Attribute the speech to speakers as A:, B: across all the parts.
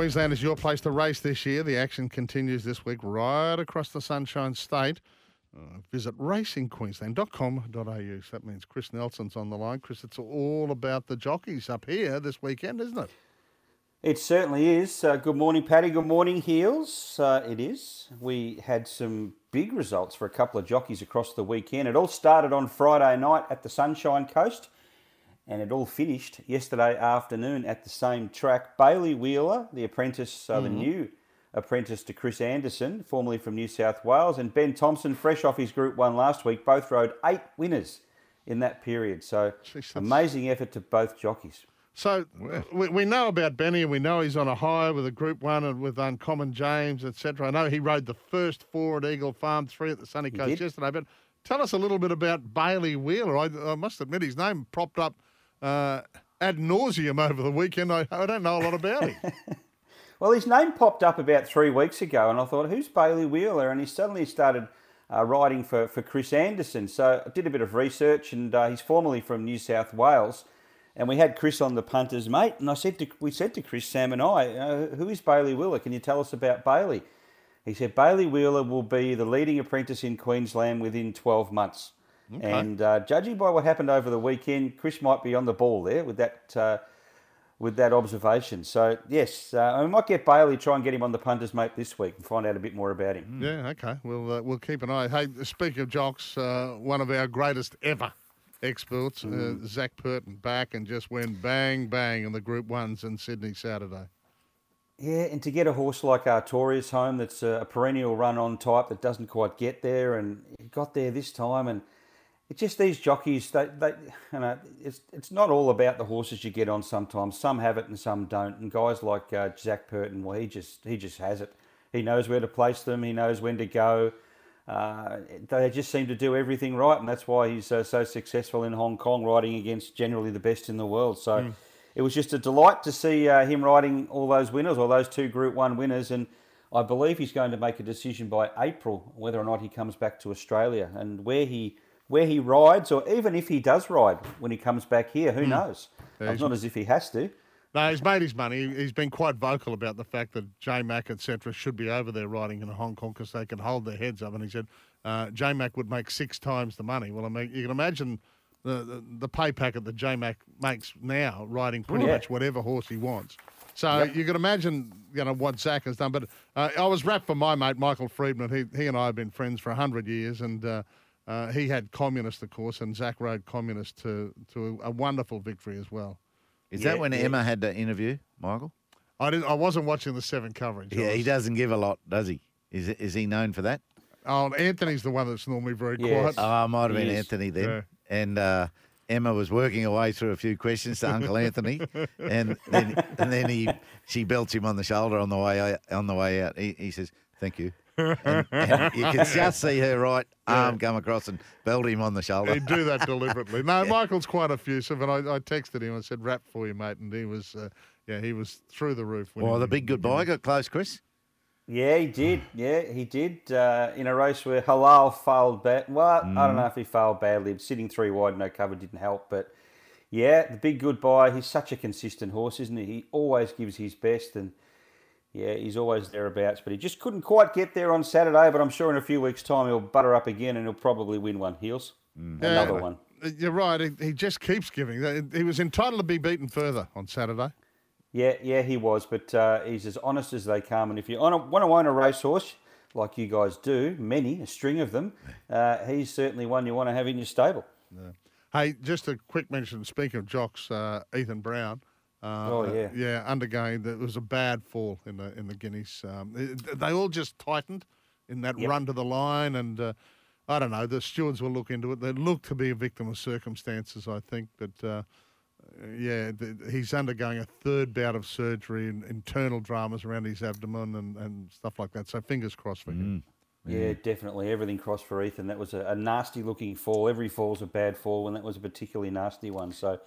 A: Queensland is your place to race this year. The action continues this week right across the Sunshine State. Uh, visit racingqueensland.com.au. So that means Chris Nelson's on the line. Chris, it's all about the jockeys up here this weekend, isn't it?
B: It certainly is. Uh, good morning, Paddy. Good morning, Heels. Uh, it is. We had some big results for a couple of jockeys across the weekend. It all started on Friday night at the Sunshine Coast and it all finished yesterday afternoon at the same track. Bailey Wheeler, the apprentice, uh, mm-hmm. the new apprentice to Chris Anderson, formerly from New South Wales, and Ben Thompson, fresh off his Group 1 last week, both rode eight winners in that period. So Jeez, amazing effort to both jockeys.
A: So we, we know about Benny and we know he's on a high with a Group 1 and with Uncommon James, etc. I know he rode the first four at Eagle Farm, three at the Sunny Coast yesterday, but tell us a little bit about Bailey Wheeler. I, I must admit his name propped up – uh, ad nauseum over the weekend. I, I don't know a lot about him.
B: well, his name popped up about three weeks ago, and I thought, who's Bailey Wheeler? And he suddenly started uh, riding for, for Chris Anderson. So I did a bit of research, and uh, he's formerly from New South Wales. And we had Chris on the punters, mate. And I said to, we said to Chris, Sam and I, uh, who is Bailey Wheeler? Can you tell us about Bailey? He said, Bailey Wheeler will be the leading apprentice in Queensland within 12 months. Okay. And uh, judging by what happened over the weekend, Chris might be on the ball there with that uh, with that observation. So yes, uh, we might get Bailey try and get him on the punters mate this week and find out a bit more about him.
A: Yeah, okay. We'll uh, we'll keep an eye. Hey, speaking of jocks, uh, one of our greatest ever experts, uh, mm. Zac Purton, back and just went bang bang in the Group Ones in Sydney Saturday.
B: Yeah, and to get a horse like Artorias home, that's a perennial run on type that doesn't quite get there, and he got there this time and it's just these jockeys. They, they, you know, it's it's not all about the horses you get on. Sometimes some have it and some don't. And guys like uh, Zac Purton, well, he just he just has it. He knows where to place them. He knows when to go. Uh, they just seem to do everything right, and that's why he's uh, so successful in Hong Kong, riding against generally the best in the world. So mm. it was just a delight to see uh, him riding all those winners, or those two Group One winners, and I believe he's going to make a decision by April whether or not he comes back to Australia and where he where he rides, or even if he does ride when he comes back here, who mm. knows? Yeah, it's not as if he has to.
A: No, he's made his money. He's been quite vocal about the fact that J Mac, etc., should be over there riding in Hong Kong because they can hold their heads up. And he said uh, J Mac would make six times the money. Well, I mean, you can imagine the, the, the pay packet that J Mac makes now riding pretty yeah. much whatever horse he wants. So yep. you can imagine, you know, what Zac has done. But uh, I was wrapped for my mate Michael Freedman. He he and I have been friends for hundred years, and uh, uh, he had communist, of course, and Zac rode communist to to a wonderful victory as well.
C: Is yeah, that when yeah. Emma had the interview, Michael?
A: I didn't. I wasn't watching the seven coverage.
C: Yeah, he doesn't give a lot, does he? Is is he known for that?
A: Oh, Anthony's the one that's normally very yes. quiet.
C: Oh, might have been Anthony then. Yeah. And uh, Emma was working her way through a few questions to Uncle Anthony, and then and then he she belts him on the shoulder on the way on the way out. He, he says, "Thank you." and, and you can just see her right arm come across and belt him on the shoulder.
A: He'd do that deliberately. No, Michael's quite effusive, and I, I texted him and said, "Rap for you, mate," and he was, uh, yeah, he was through the roof.
C: Well, the big goodbye got close, Chris.
B: Yeah, he did. Yeah, he did. Uh, in a race where Halal failed bad. Well, mm. I don't know if he failed badly. Sitting three wide, no cover didn't help. But yeah, the big goodbye. He's such a consistent horse, isn't he? He always gives his best and yeah, he's always thereabouts, but he just couldn't quite get there on Saturday. But I'm sure in a few weeks' time he'll butter up again and he'll probably win one. Heels, mm. another one.
A: You're right. He, he just keeps giving. He was entitled to be beaten further on Saturday.
B: Yeah, yeah, he was. But uh, he's as honest as they come. And if you want to own a racehorse, like you guys do, many, a string of them, uh, he's certainly one you want to have in your stable.
A: Yeah. Hey, just a quick mention. Speaking of jocks, uh, Ethan Brown.
B: Uh, oh yeah,
A: yeah. Undergoing that was a bad fall in the in the Guineas. Um, they all just tightened in that yep. run to the line, and uh, I don't know. The stewards will look into it. They look to be a victim of circumstances, I think. But uh, yeah, the, he's undergoing a third bout of surgery and internal dramas around his abdomen and, and stuff like that. So fingers crossed for mm. him.
B: Yeah, definitely. Everything crossed for Ethan. That was a, a nasty looking fall. Every fall's a bad fall, and that was a particularly nasty one. So,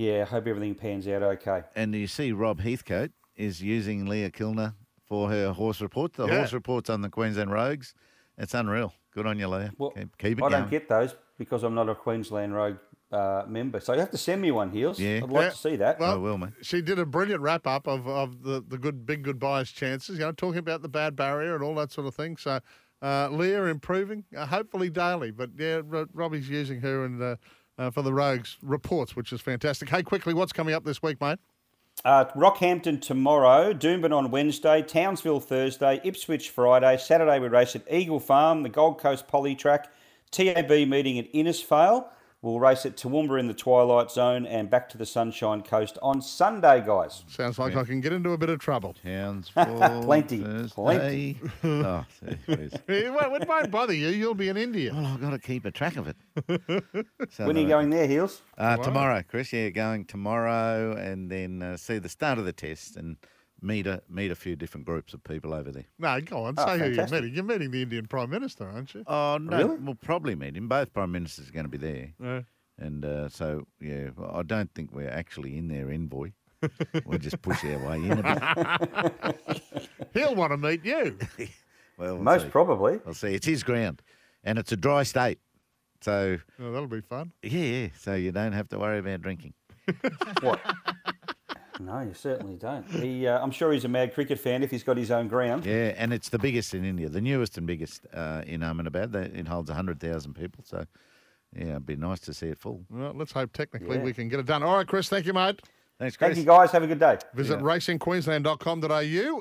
B: yeah, I hope everything pans out okay.
C: And you see Rob Heathcote is using Leah Kilner for her horse report. The
A: Yeah.
C: horse report's on the Queensland Rogues. It's unreal. Good on you, Leah.
B: Well,
C: keep, keep it
B: I
C: going.
B: don't get those because I'm not a Queensland Rogue uh, member. So you have to send me one, Heels.
C: Yeah.
B: I'd like
A: Yeah.
B: to see that.
A: Well,
C: I will, mate.
A: She did a brilliant wrap up of, of the, the good big goodbyes chances, you know, talking about the bad barrier and all that sort of thing. So uh, Leah improving, uh, hopefully daily. But yeah, Ro- Robbie's using her and uh, for the Rogues reports, which is fantastic. Hey, quickly, what's coming up this week, mate?
B: Uh, Rockhampton tomorrow, Doomben on Wednesday, Townsville Thursday, Ipswich Friday, Saturday we race at Eagle Farm, the Gold Coast Poly Track, TAB meeting at Innisfail. We'll race at Toowoomba in the Twilight Zone and back to the Sunshine Coast on Sunday, guys.
A: Sounds like I can get into a bit of trouble.
C: Townsville.
B: Plenty,
C: Thursday.
B: plenty.
C: oh, please.
A: it won't, it won't bother you. You'll be in India.
C: Well, I've got to keep a track of it. So
B: When are you
C: that-
B: going there, Heels?
C: Uh, tomorrow, Chris. Yeah, going tomorrow, and then uh, see the start of the test and meet a meet a few different groups of people over there.
A: No, go on.
B: Oh,
A: say who you're meeting. You're meeting the Indian Prime Minister, aren't you?
C: Oh no,
B: Really?
C: we'll probably meet him. Both prime ministers are going to be there,
A: Yeah.
C: and uh, so yeah, I don't think we're actually in their envoy. we'll just push our way in a bit.
A: He'll want to meet you.
C: Well, we'll
B: Most
C: see.
B: probably.
C: I'll see. It's his ground, and it's a dry state, so
A: Oh, that'll be fun.
C: yeah, yeah. So you don't have to worry about drinking.
B: What? No, you certainly don't. He, uh, I'm sure he's a mad cricket fan if he's got his own ground.
C: Yeah, and it's the biggest in India, the newest and biggest uh, in Ahmedabad. It holds 100,000 people. So, yeah, it'd be nice to see it full.
A: Well, let's hope technically
B: Yeah.
A: we can get it done. All right, Chris, thank you, mate.
C: Thanks, Chris.
B: Thank you, guys. Have a good day.
A: Visit racingqueensland.com.au.